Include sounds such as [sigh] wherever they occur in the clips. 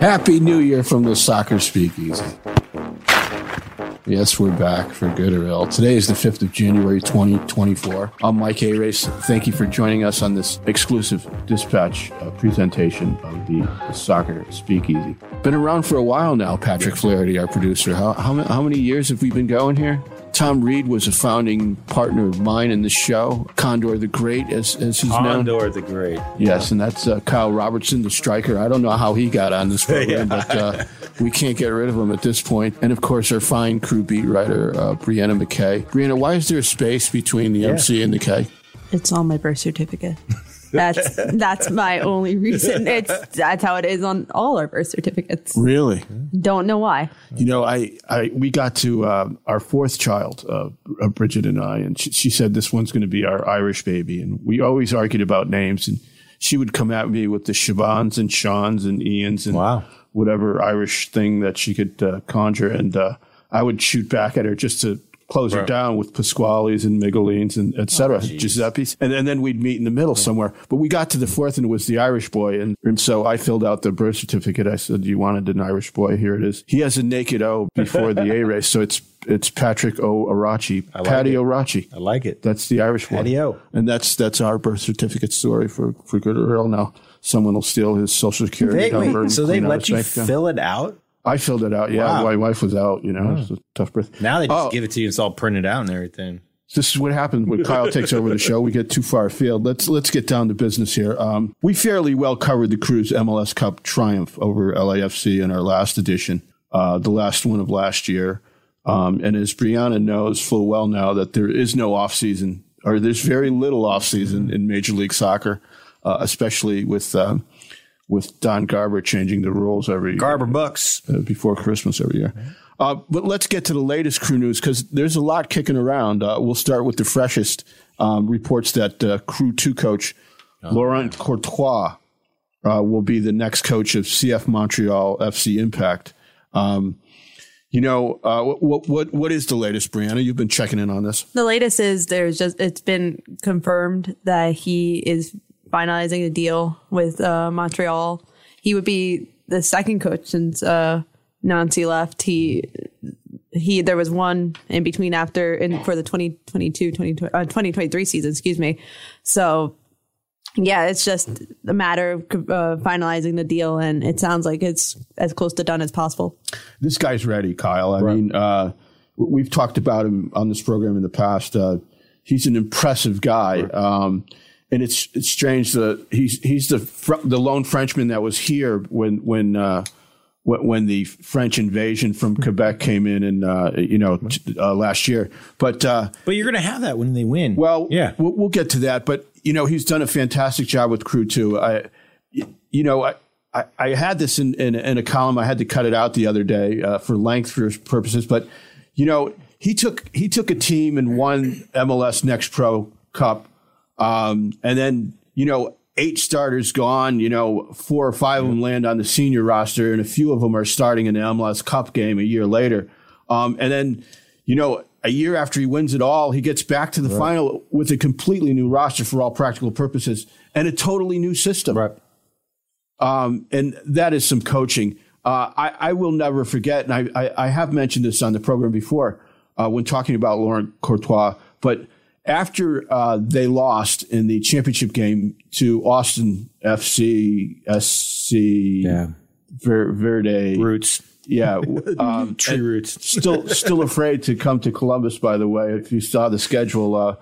Happy New Year from the Soccer Speakeasy. Yes, we're back for good or ill. Today is the 5th of January, 2024. I'm Mike Arace. Thank you for joining us on this exclusive dispatch uh, presentation of the, Soccer Speakeasy. Been around for a while now, Patrick Flaherty, our producer. How, how, how many years have we been going here? Tom Reed was a founding partner of mine in the show. Condor the Great, as, as he's Condor known. Condor the Great. Yes, and that's uh, Kyle Robertson, the striker. I don't know how he got on this [laughs] program, yeah. but uh, we can't get rid of him at this point. And of course, our fine crew beat writer, uh, Brianna Mac Kay. Brianna, why is there a space between the yeah. MC and the K? It's on my birth certificate. [laughs] That's that's my only reason. [laughs] It's that's how it is on all our birth certificates. Really? Don't know why. You know, I, I we got to uh, our fourth child, uh, Bridget and I, and she, she said this one's going to be our Irish baby, and we always argued about names, and she would come at me with the Siobhans and Sean's and Ian's and wow. whatever Irish thing that she could uh, conjure, and uh, I would shoot back at her just to close right. her down with Pasquale's and Miguelines and et oh, cetera, oh, Giuseppe's. And, and, then we'd meet in the middle yeah. somewhere. But we got to the fourth and it was the Irish boy. And, and, so I filled out the birth certificate. I said, you wanted an Irish boy. Here it is. He has a naked O before the [laughs] A race. So it's it's Patrick O. Arachi. Like Patty Arachi. I like it. That's the Irish boy. Patty O. And that's that's our birth certificate story for, for good or ill. Now someone will steal his social security they, number. Wait, so they let you fill it out? I filled it out. Yeah, wow. my wife was out. You know, wow. it's a tough birth. Now they just oh, give it to you. It's all printed out and everything. This is what happens when Kyle [laughs] takes over the show. We get too far afield. Let's let's get down to business here. Um, we fairly well covered the Crews MLS Cup triumph over LAFC in our last edition, uh, the last one of last year. Um, and as Brianna knows full well now that there is no off season, or there's very little off season in Major League Soccer, uh, especially with. Um, with Don Garber changing the rules every Garber Bucks uh, before Christmas every year. Uh, but let's get to the latest crew news because there's a lot kicking around. Uh, we'll start with the freshest um, reports that uh, Crew Two coach oh, Laurent man. Courtois uh, will be the next coach of CF Montreal FC Impact. Um, you know uh, what, what what is the latest, Brianna? You've been checking in on this. The latest is there's just it's been confirmed that he is finalizing a deal with uh, Montreal. He would be the second coach since uh, Nancy left. He he there was one in between after in for the 2022 uh, 2023 season excuse me so yeah it's just a matter of uh, finalizing the deal and it sounds like it's as close to done as possible this guy's ready kyle i right. mean uh, we've talked about him on this program in the past uh, he's an impressive guy right. um, and it's it's strange that he's he's the fr- the lone Frenchman that was here when when uh, when the French invasion from Quebec came in and uh, you know t- uh, last year. But uh, but you're going to have that when they win. Well, yeah, we'll, we'll, get to that. But you know he's done a fantastic job with Crew too. I you know I. I, I had this in, in, in, a column. I had to cut it out the other day uh, for length purposes, but you know he took he took a team and won MLS Next Pro Cup um, and then, you know, eight starters gone, you know, four or five of them land on the senior roster, and a few of them are starting in the MLS Cup game a year later. Um, and then, you know, a year after he wins it all, he gets back to the right. final with a completely new roster for all practical purposes and a totally new system. Right. Um, and that is some coaching. Uh, I, I, will never forget, and I, I, I, have mentioned this on the program before uh, when talking about Laurent Courtois, but – after uh, they lost in the championship game to Austin FC SC yeah. Ver, Verde Roots. Yeah, [laughs] um, [laughs] tree roots. still, still afraid to come to Columbus. By the way, if you saw the schedule, uh,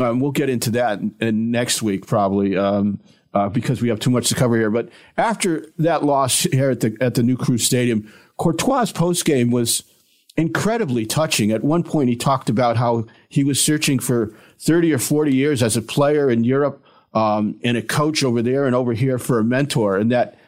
um, we'll get into that in, next week probably um, uh, because we have too much to cover here. But after that loss here at the at the New Crew Stadium, Courtois' post game was incredibly touching. At one point, he talked about how he was searching for 30 or 40 years as a player in Europe um, and a coach over there and over here for a mentor, and that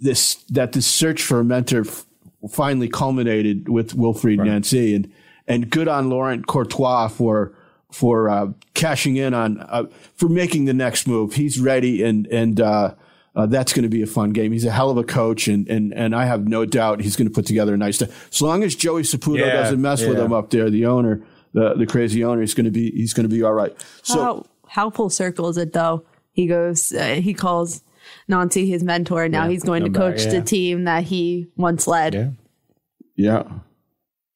this that this search for a mentor f- finally culminated with Wilfried right. Nancy, and and good on Laurent Courtois for for uh, cashing in on uh, for making the next move. He's ready, and and uh, uh, that's going to be a fun game. He's a hell of a coach, and and and I have no doubt he's going to put together a nice. T- as long as Joey Saputo yeah, doesn't mess yeah. with him up there, the owner, the the crazy owner, he's going to be he's going to be all right. So how, how full circle is it though? He goes, uh, he calls Nancy his mentor. and Now he's going to come back, coach yeah. the team that he once led. Yeah, Yeah.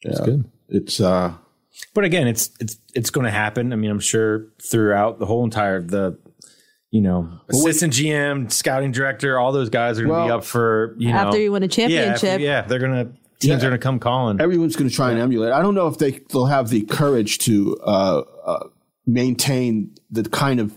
that's good. It's uh But again, it's it's it's going to happen. I mean, I'm sure throughout the whole entire the you know assistant GM, scouting director, all those guys are going to be up for you know After you win a championship, after- yeah, they're going to teams Yeah. are going to come calling. everyone's going to try and emulate. I don't know if they they'll have the courage to uh, uh, maintain the kind of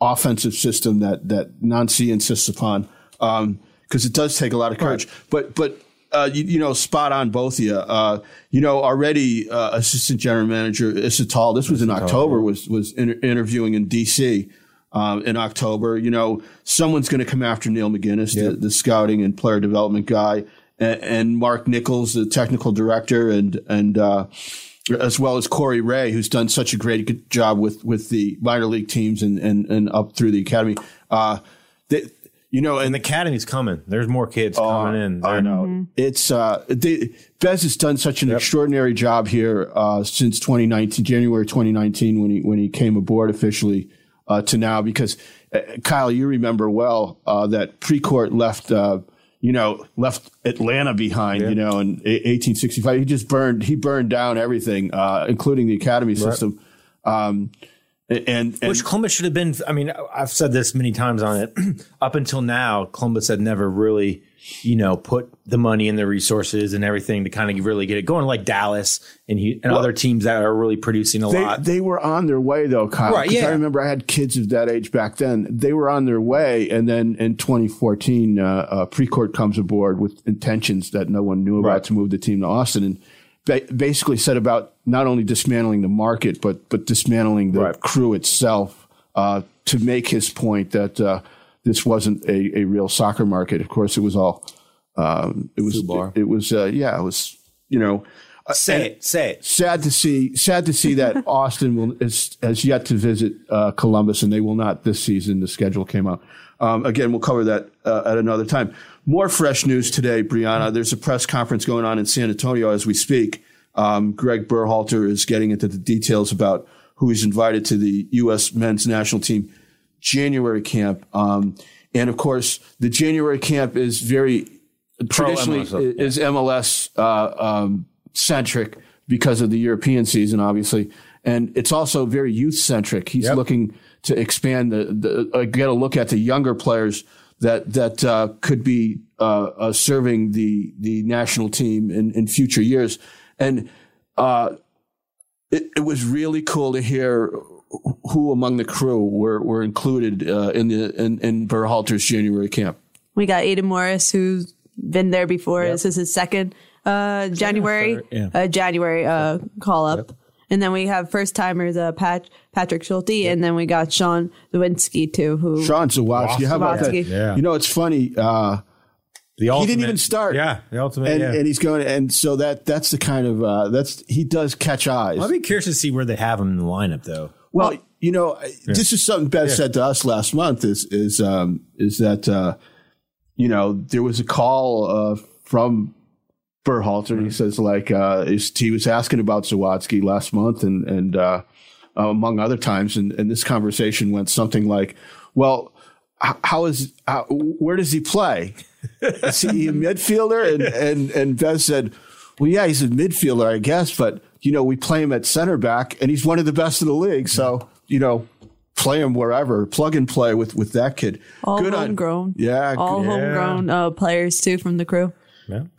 offensive system that that Nancy insists upon, because it does take a lot of courage. But but uh, you, you know, spot on both of you. Uh, you know, already uh, assistant general manager Issa Tall. This was in October. Was was inter- interviewing in D.C. Um, in October. You know, someone's going to come after Neil McGinnis, the, the scouting and player development guy, and, and Mark Nichols, the technical director, and and uh, as well as Corey Ray, who's done such a great job with with the minor league teams and and, and up through the academy. Uh, they, you know, and and the academy's coming. There's more kids coming in. I They're- know. It's uh, they, Bez has done such an extraordinary job here uh, since 2019, January 2019, when he when he came aboard officially uh, to now. Because uh, Kyle, you remember well uh, that Precourt left. Uh, you know, left Atlanta behind. You know, in 1865, he just burned. He burned down everything, uh, including the academy system. Um, and, and Which Columbus should have been. I mean, I've said this many times on it. [clears throat] Up until now, Columbus had never really, you know, put the money and the resources and everything to kind of really get it going, like Dallas and he, and other teams that are really producing a They, lot. they were on their way though, Kyle. Right, 'cause yeah. I remember I had kids of that age back then. They were on their way, and then in 2014, uh, uh, Precourt comes aboard with intentions that no one knew about Right. to move the team to Austin, and ba- basically said about not only dismantling the market, but but dismantling the Right. crew itself uh, to make his point that uh, this wasn't a, a real soccer market. Of course, it was all. Um, it was. Fubar. It, was. Uh, yeah. It was. You know. Uh, say it, say it. sad to see sad to see that [laughs] Austin will is, has yet to visit uh, Columbus and they will not this season. The schedule came out. Um, again, we'll cover that uh, at another time. More fresh news today, Brianna. There's a press conference going on in San Antonio as we speak. Um, Greg Berhalter is getting into the details about who he's invited to the U.S. men's national team January camp. Um, and of course, the January camp is very traditionally MLS, is MLS uh, um, centric because of the European season, obviously, and it's also very youth centric. He's Yep. looking to expand the, the uh, get a look at the younger players that that uh, could be uh, uh, serving the the national team in, in future years, and uh, it, it was really cool to hear who among the crew were were included uh, in the in, in Berhalter's January camp. we got Aidan Morris, who's been there before. This is his second uh, January third, yeah. uh, January uh, call up. And then we have first timers, uh, Pat, Patrick Schulte, and then we got Sean Lewinsky too, who Sean Zawadzki, how about that? Yeah. You know, it's funny. Uh, The he didn't even start. Yeah, the ultimate. and, yeah. and he's going, and so that that's the kind of uh, that's he does catch eyes. I'd be curious to see where they have him in the lineup, though. Well, you know, this is something Beth said to us last month. Is is um, is that uh, you know there was a call uh, from Berhalter, and he says like uh, he was asking about Zawadzki last month, and and uh, uh, among other times, and, and this conversation went something like, well. How is how, where does he play? Is he a midfielder? And [laughs] and and Beth said, "Well, yeah, he's a midfielder, I guess, but you know, we play him at center back, and he's one of the best in the league. So you know, play him wherever, plug and play with with that kid. all good on, homegrown. yeah, all good, homegrown uh, players too from the crew.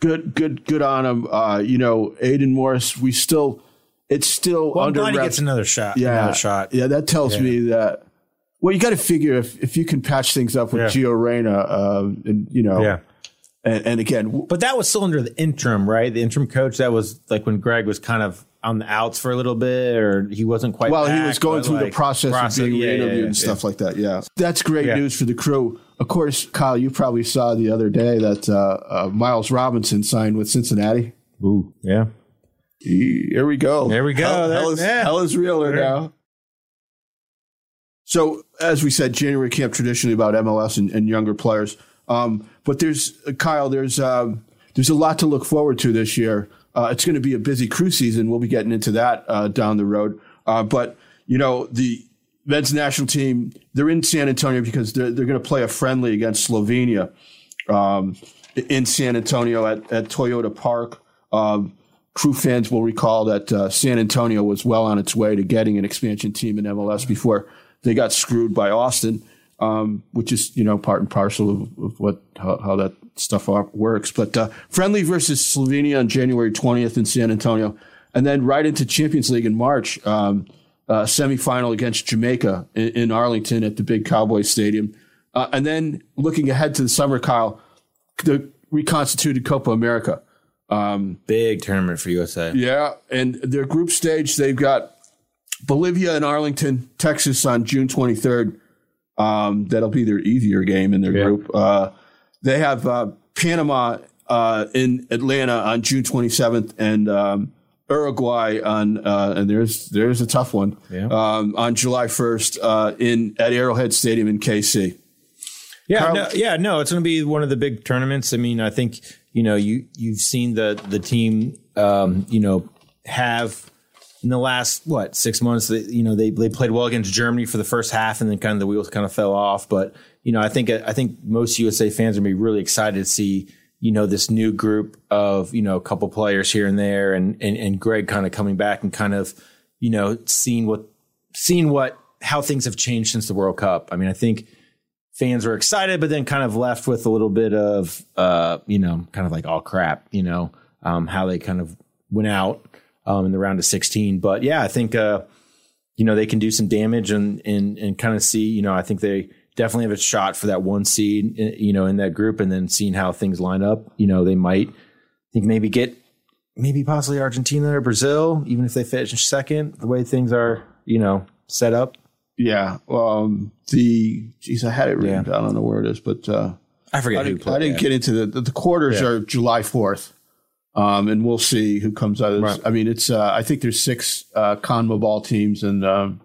Good, good, good on him. Uh, you know, Aidan Morris, we still, it's still Well, I'm under glad he gets another shot. yeah, another shot. Yeah, that tells me that. Well, you got to figure if if you can patch things up with Yeah. Gio Reyna, uh, and you know, Yeah. and, and again, w- But that was still under the interim, right? The interim coach. That was like when Greg was kind of on the outs for a little bit, or he wasn't quite. Well, he was going through the like, process, of being yeah, yeah, re-interviewed yeah, and yeah. stuff like that. Yeah, that's great Yeah. news for the crew. Of course, Kyle, you probably saw the other day that uh, uh, Miles Robinson signed with Cincinnati. Ooh, yeah. Here we go. There we go. Hell, hell is, yeah. hell is realer now. So, as we said, January camp traditionally about MLS and, and younger players. Um, but there's uh, Kyle. There's um, there's a lot to look forward to this year. Uh, it's going to be a busy crew season. We'll be getting into that uh, down the road. Uh, but you know the men's national team, they're in San Antonio because they're, they're going to play a friendly against Slovenia um, in San Antonio at, at Toyota Park. Um, Crew fans will recall that uh, San Antonio was well on its way to getting an expansion team in MLS before they got screwed by Austin, um, which is you know part and parcel of, of what how, how, that stuff works. But uh, friendly versus Slovenia on January twentieth in San Antonio, and then right into Champions League in March, um, uh, semifinal against Jamaica in, in, Arlington at the big Cowboy Stadium, uh, and then looking ahead to the summer, Kyle, the reconstituted Copa America. Um, Big tournament for USA. Yeah, and their group stage, they've got Bolivia and Arlington, Texas on June 23rd. Um, that'll be their easier game in their yeah. group. Uh, they have uh, Panama uh, in Atlanta on June 27th and um, Uruguay on uh, and there's there's a tough one yeah. um, on July 1st uh, in at Arrowhead Stadium in KC. Yeah, Carl- no, yeah, no, it's going to be one of the big tournaments. I mean, I think you know you you've seen the the team um, you know have in the last what six months they, you know they they played well against Germany for the first half and then kind of the wheels kind of fell off. But you know I think I think most USA fans are gonna be really excited to see you know this new group of you know a couple players here and there and and, and Greg kind of coming back and kind of you know seeing what seeing what how things have changed since the World Cup. I mean I think fans were excited, but then kind of left with a little bit of, uh, you know, kind of like, all oh, crap, you know, um, how they kind of went out um, in the round of 16. But yeah, I think, uh, you know, they can do some damage and, and, and kind of see, you know, I think they definitely have a shot for that one seed, eh, you know, in that group and then seeing how things line up, you know, they might think maybe get maybe possibly Argentina or Brazil, even if they finish second, the way things are, you know, set up. Yeah. Um, the geez, I had it written yeah. down. I don't know where it is, but uh, I forget I who. Didn't, I didn't get into the the, the quarters yeah. are July fourth, um, and we'll see who comes out. of this. Right. I mean, it's uh, I think there's six uh, CONMEBOL teams, and um,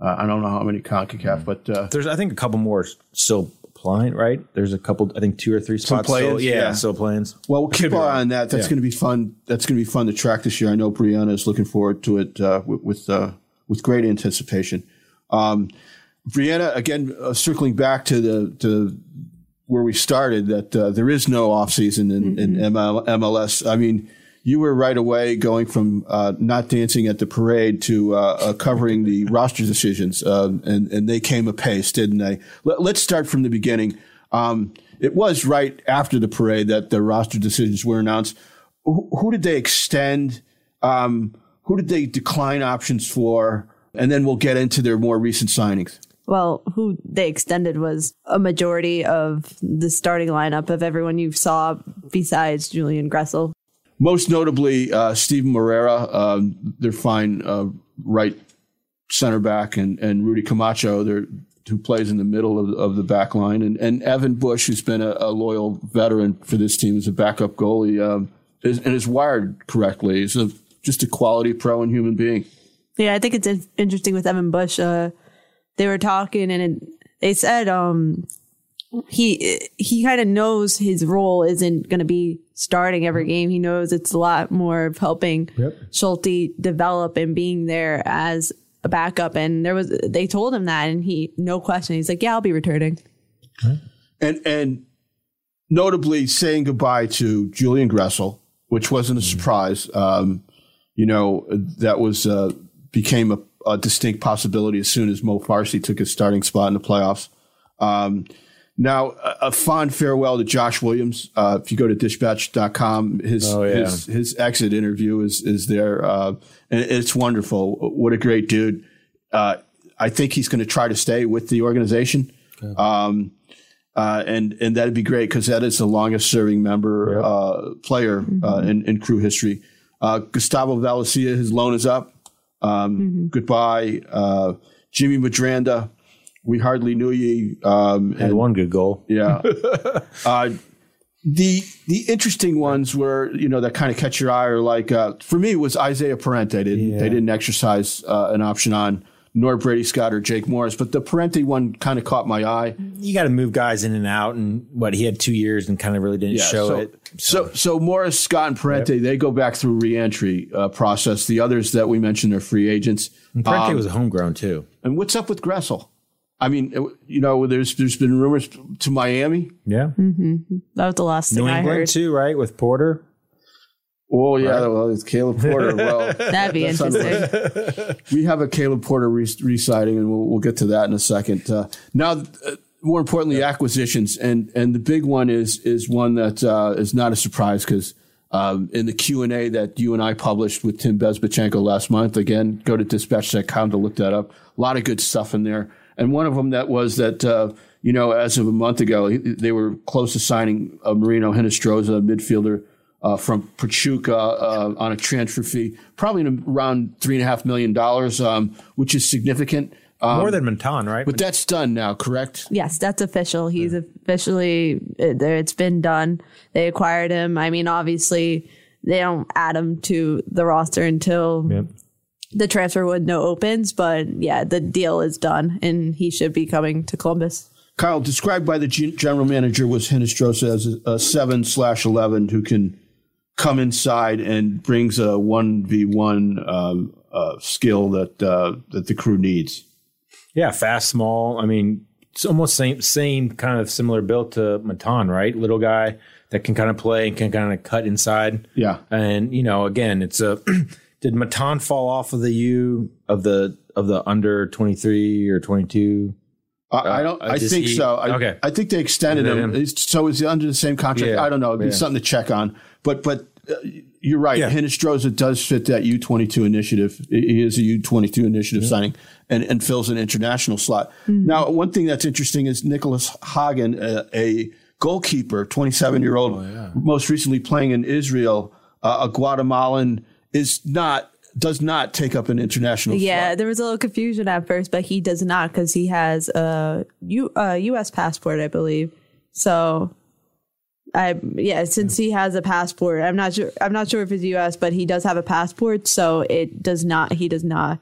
uh, I don't know how many Concacaf, mm-hmm. but uh, there's I think a couple more still applying. Right? There's a couple. I think two or three spots. Still, yeah, yeah, still plans. Well, we'll keep an eye on that. That's yeah. going to be fun. That's going to be fun to track this year. I know Brianna is looking forward to it uh, with with, uh, with great anticipation. Um, Brianna, again, uh, circling back to the to where we started, that uh, there is no off season in, mm-hmm. in ML, MLS. I mean, you were right away going from uh, not dancing at the parade to uh, uh, covering the [laughs] roster decisions, um, and and they came apace, didn't they? Let, us start from the beginning. Um, it was right after the parade that the roster decisions were announced. Who, who did they extend? Um, who did they decline options for? And then we'll get into their more recent signings well, who they extended was a majority of the starting lineup of everyone you saw besides Julian Gressel. Most notably, uh, Steven Moreira, um, their fine uh, right center back, and, and Rudy Camacho, their, who plays in the middle of, of the back line, and, and Evan Bush, who's been a, a loyal veteran for this team as a backup goalie, um, is, and is wired correctly. He's a, just a quality pro and human being. Yeah, I think it's interesting with Evan Bush. Uh, they were talking and it, they said um he he kind of knows his role isn't going to be starting every game. He knows it's a lot more of helping yep. Schulte develop and being there as a backup. And there was they told him that, and he no question. He's like, "Yeah, I'll be returning." And and notably saying goodbye to Julian Gressel, which wasn't a mm. surprise. Um, you know that was uh, became a a distinct possibility as soon as Mo Farsi took his starting spot in the playoffs. Um, now, a, a, fond farewell to Josh Williams. Uh, if you go to dispatch.com, his, oh, yeah. his, his exit interview is, is there. Uh, and it's wonderful. What a great dude. Uh, I think he's going to try to stay with the organization. Okay. Um, uh, and and that'd be great because that is the longest serving member yep. uh, player uh, mm-hmm. in, in crew history. Uh, Gustavo Valencia, his loan is up. Um, mm-hmm. Goodbye, uh, Jimmy Medranda. We hardly knew you. Um, Had and, one good goal. Yeah. [laughs] uh, the the interesting ones were you know that kind of catch your eye are like uh, for me was Isaiah Parente. They didn't, yeah. they didn't exercise uh, an option on nor Brady Scott or Jake Morris, but the Parente one kind of caught my eye. You got to move guys in and out, and what he had two years and kind of really didn't yeah, show so, it. So. so, so Morris, Scott, and Parente yep. they go back through reentry uh, process. The others that we mentioned are free agents. And Parente um, was a homegrown too. And what's up with Gressel? I mean, uh, you know, there's there's been rumors to Miami. Yeah. That was the last New thing I England heard. too, right? With Porter. Oh yeah, well, it's Caleb Porter. Well, [laughs] That'd be That's interesting. we have a Caleb Porter re- re-signing, and we'll, we'll get to that in a second. Uh, now, uh, more importantly, acquisitions, and and the big one is is one that uh, is not a surprise because um, in the Q and A that you and I published with Tim Bezbatchenko last month, again, go to dispatch.com to look that up. A lot of good stuff in there, and one of them that was that. Uh, you know, as of a month ago, they were close to signing uh, Marino Hinestroza, a midfielder uh, from Pachuca uh, on a transfer fee, probably in around three and a half million dollars, um, which is significant. Um, More than Matan, right? but that's done now, correct? Yes, that's official. He's officially it- there. It's been done. They acquired him. I mean, obviously, they don't add him to the roster until Yep. the transfer window opens. But yeah, the deal is done, and he should be coming to Columbus. Kyle, described by the gen- manager, was Hinestroza as a, a seven slash eleven who can come inside and brings a one v one um, uh, skill that uh, that the crew needs. Yeah, fast, small. I mean, it's almost same same kind of similar build to Matan, right? Little guy that can kind of play and can kind of cut inside. Yeah. And you know, again, it's a [clears throat] did Matan fall off of the U of the of the under twenty three or twenty two? I, I don't. uh, I think he- so. I, okay. I think they extended Extended him. him. So is he under the same contract? Yeah. I don't know. It'd be Yeah. something to check on. But but uh, you're right. Yeah. Hinestroza does fit that U22 initiative. He is a U22 initiative signing and, and fills an international slot. Now, one thing that's interesting is Nicholas Hagen, a, a goalkeeper, 27 year old, most recently playing in Israel, uh, a Guatemalan, is not does not take up an international Yeah, slot. there was a little confusion at first, but he does not because he has a U, uh, U.S. passport, I believe. So, I yeah, since he has a passport, I'm not sure. I'm not sure if it's U.S., but he does have a passport, so it does not. He does not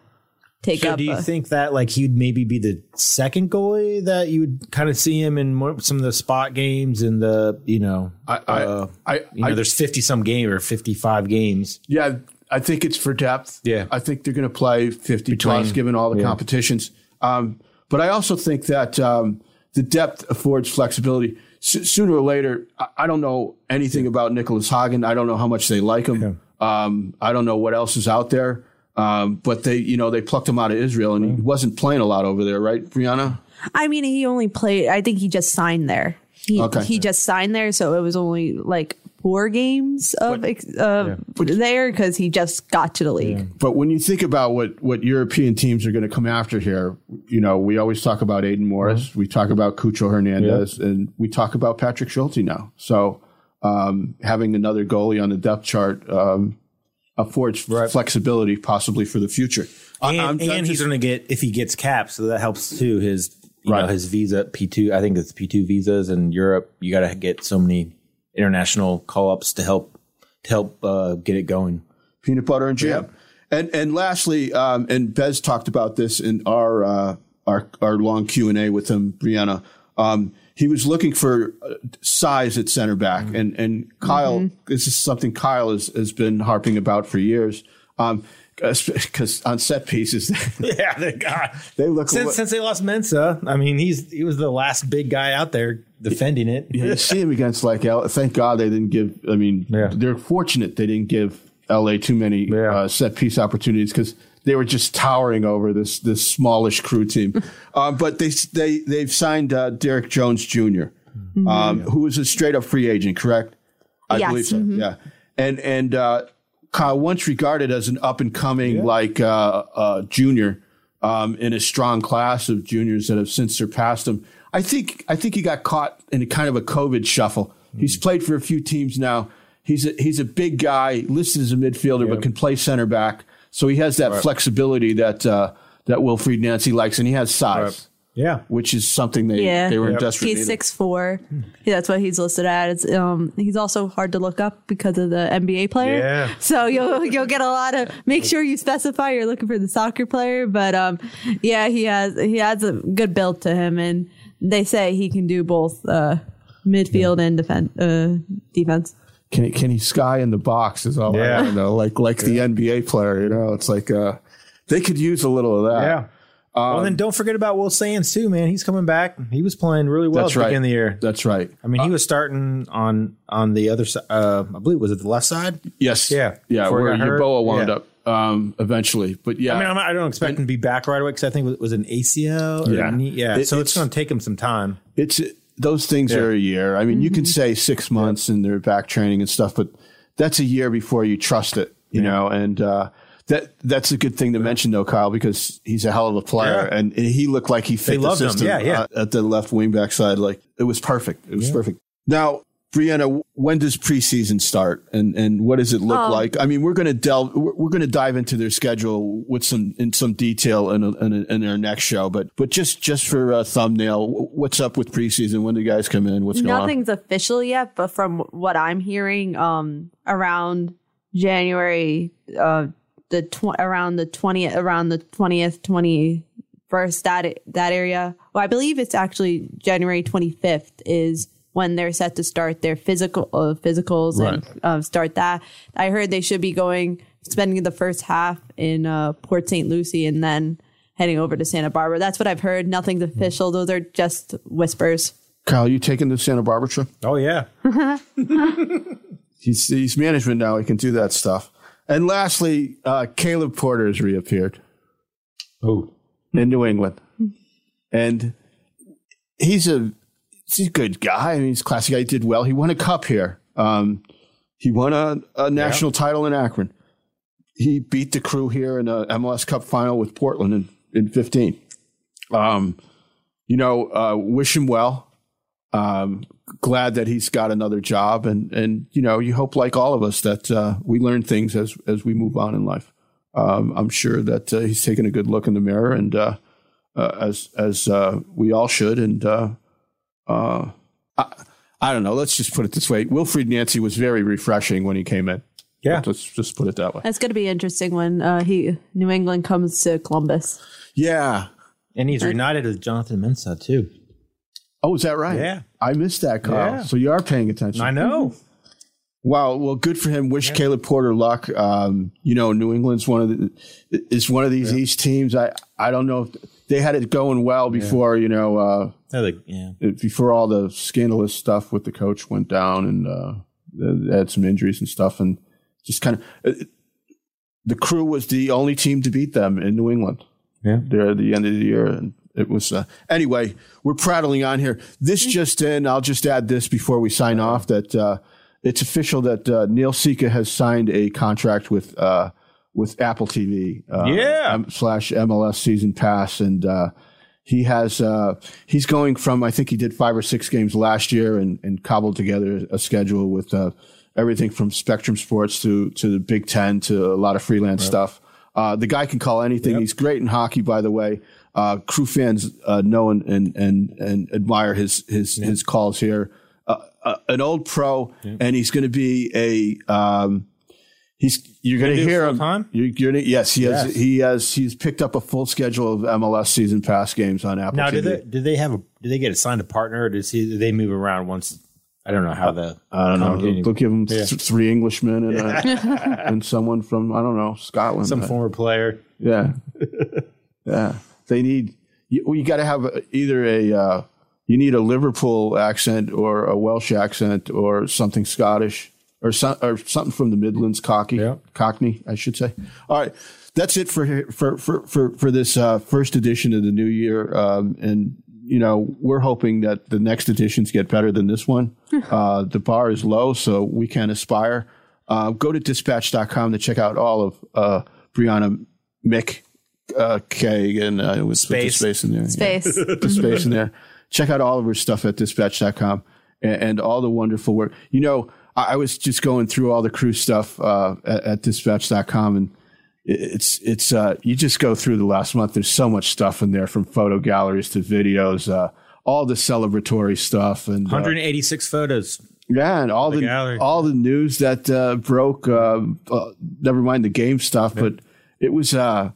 take So up. do you a- think that like he'd maybe be the second goalie that you would kind of see him in more, some of the spot games and the you know I, I, uh, I, you know I- there's fifty some game or fifty five games. Yeah, I think it's for depth. Yeah. I think they're going to play 50 plus given all the yeah. competitions. Um, but I also think that um, the depth affords flexibility. S- sooner or later, I, I don't know anything about Nicholas Hagen. I don't know how much they like him. Um, I don't know what else is out there. Um, but they, you know, they plucked him out of Israel and he wasn't playing a lot over there, right, Brianna? I mean, he only played. I think he just signed there. He Okay. he just signed there, so it was only like four games of ex uh, there because he just got to the league. But when you think about what, what European teams are going to come after here, you know, we always talk about Aidan Morris, we talk about Cucho Hernandez, and we talk about Patrick Schulte now. So um, having another goalie on the depth chart um, affords flexibility possibly for the future. And, I'm- and I'm he's going to get if he gets capped, so that helps too. His you know his visa P two. I think it's P two visas in Europe. You got to get so many international call ups to help to help uh, get it going. peanut butter and jam. And and lastly, um, and Bez talked about this in our uh, our our long Q and A with him, Brianna. Um, he was looking for uh, size at center back, and and Kyle. This is something Kyle has has been harping about for years. Um, [laughs] because on set pieces, [laughs] yeah, the guy. they look. Since, since they lost Mensah, I mean, he's he was the last big guy out there defending it. you see him against like L. Thank God they didn't give. I mean, Yeah. they're fortunate they didn't give L.A. too many Yeah. uh, set piece opportunities because they were just towering over this this smallish crew team. uh, [laughs] but they they they've signed uh, Derrick Jones Jr., um, who is a straight up free agent, correct? I Yes. believe so. Yeah, and and uh, Kyle once regarded as an up and coming like uh, uh, junior um, in a strong class of juniors that have since surpassed him. I think I think he got caught in a kind of a COVID shuffle. He's played for a few teams now. He's a, he's a big guy, listed as a midfielder, but can play center back. So he has that flexibility that uh, that Wilfried Nancy likes, and he has size, Yeah, which is something they Yeah. they were in Yep. desperate. He's six four. Yeah, that's what he's listed at. It's um he's also hard to look up because of the NBA player. Yeah. [laughs] So you'll you'll get a lot of make sure you specify you're looking for the soccer player. But um yeah, he has he has a good build to him and they say he can do both uh midfield and defense uh defense. Can he, can he sky in the box? Is all Yeah. I know. Like like the NBA player, you know. It's like uh, they could use a little of that. yeah. Well, then don't forget about Will Sands too, man. He's coming back. He was playing really well That's at the right. beginning of the year. That's right. I mean, he was starting on on the other side. Uh, I believe was it the left side. Yes. Yeah, Yeah. Where. Yeboah wound Yeah. up um, eventually, but yeah. I mean, I'm, I don't expect him to be back right away because I think it was an ACL. Yeah. knee. yeah. It- so it's, it's- going to take him some time. it's those things are a year. I mean, you can say six months and they're back training and stuff, but that's a year before you trust it, you know. And uh, that that's a good thing to mention, though, Kyle, because he's a hell of a player, Yeah. and he looked like he fit the loved him. system Yeah, yeah. uh, at the left wing back side. Like it was perfect. It was perfect. Now. Brianna, when does preseason start, and and what does it look Um, like? I mean, we're going to delve, we're, we're going to dive into their schedule with some in some detail in, a, in, a, in our next show. But but just just for a thumbnail, what's up with preseason? When do guys come in? What's going on? Nothing's official yet, but from what I'm hearing, um, around January, uh, the tw- around the twentieth, around the twentieth, twenty first, that that area. Well, I believe it's actually January twenty fifth is when they're set to start their physical uh, physicals and uh, start that. I heard they should be going spending the first half in uh, Port St. Lucie and then heading over to Santa Barbara. That's what I've heard. Nothing's official. Those are just whispers. Kyle, you taking the Santa Barbara trip? Oh yeah, [laughs] He's he's management now. He can do that stuff. And lastly, uh, Caleb Porter has reappeared oh in New England, and he's a he's a good guy. I mean, he's a classy guy. He did well. He won a cup here. Um, he won a, a national title in Akron. He beat the crew here in a MLS Cup final with Portland in, in 15. Um, you know, uh, wish him well. Um, glad that he's got another job, and and you know, you hope like all of us that uh, we learn things as as we move on in life. Um, I'm sure that uh, he's taking a good look in the mirror, and uh, uh, as as uh, we all should. And uh, uh, I, I don't know. Let's just put it this way: Wilfried Nancy was very refreshing when he came in. yeah. Let's just put it that way. That's going to be interesting when uh, he New England comes to Columbus. Yeah. And he's reunited with Jonathan Mensah too. Oh, is that right? Yeah. I missed that, Carl. Yeah. So you are paying attention. I know. Wow. Well, good for him. Wish Caleb Porter luck. Um, you know, New England's one of the is one of these East teams. I I don't know if they had it going well before you know uh, They're yeah. before all the scandalous stuff with the coach went down and uh, they had some injuries and stuff and just kind of uh, the crew was the only team to beat them in New England. Yeah. there at the end of the year. And it was, uh, anyway, we're prattling on here. This just in, I'll just add this before we sign off that, uh, it's official that, uh, Neil Sika has signed a contract with, uh, with Apple TV, uh, Yeah. M- slash MLS season pass. And, uh, he has, uh, he's going from, I think he did five or six games last year and, and cobbled together a schedule with, uh, everything from Spectrum Sports to, to the Big Ten to a lot of freelance stuff. Uh, the guy can call anything. He's great in hockey, by the way. Uh, crew fans uh, know and, and and and admire his his his calls here. Uh, uh, an old pro, and he's going to be a. Um, he's you're going to hear him. full-time? You're, you're gonna, yes, he has. He has. He's picked up a full schedule of MLS season pass games on Apple Now, TV. did they did they have a did they get assigned a partner or does he did they move around once? I don't know how the I don't know. They'll, they'll give him th- three Englishmen and a, and someone from I don't know Scotland. some former player. Yeah, [laughs] yeah. They need you. You got to have either a uh, you need a Liverpool accent or a Welsh accent or something Scottish or some, or something from the Midlands, Cockney, Yeah. Cockney, I should say. All right, that's it for for for for, for this uh, first edition of the new year, um, and you know we're hoping that the next editions get better than this one. [laughs] uh, the bar is low, so we can aspire. Uh, go to dispatch.com to check out all of uh, Brianna Mick uh, K and uh, with, with Space. space in there. Yeah Space. [laughs] the space in there. Check out all of her stuff at dispatch.com and, and all the wonderful work. You know, I, I was just going through all the crew stuff uh, at, at dispatch.com and it's, it's, uh, you just go through the last month. There's so much stuff in there from photo galleries to videos, uh, all the celebratory stuff and uh, 186 photos. yeah, and all the, gallery. all the news that uh, broke. Uh, never mind the game stuff, but it was uh,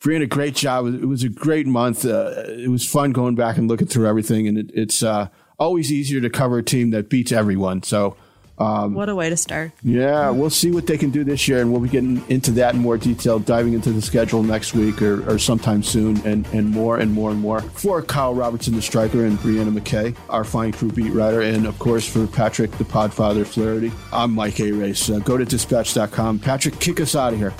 Brianna, great job. It was a great month. Uh, it was fun going back and looking through everything, and it, it's uh, always easier to cover a team that beats everyone. So what a way to start. Yeah, we'll see what they can do this year, and we'll be getting into that in more detail, diving into the schedule next week or, or sometime soon, and, and more and more and more. For Kyle Robertson, the striker, and Brianna Mac Kay, our fine crew beat writer, and of course for Patrick, the podfather Flaherty, I'm Mike Arace. Uh, go to dispatch.com. Patrick, kick us out of here.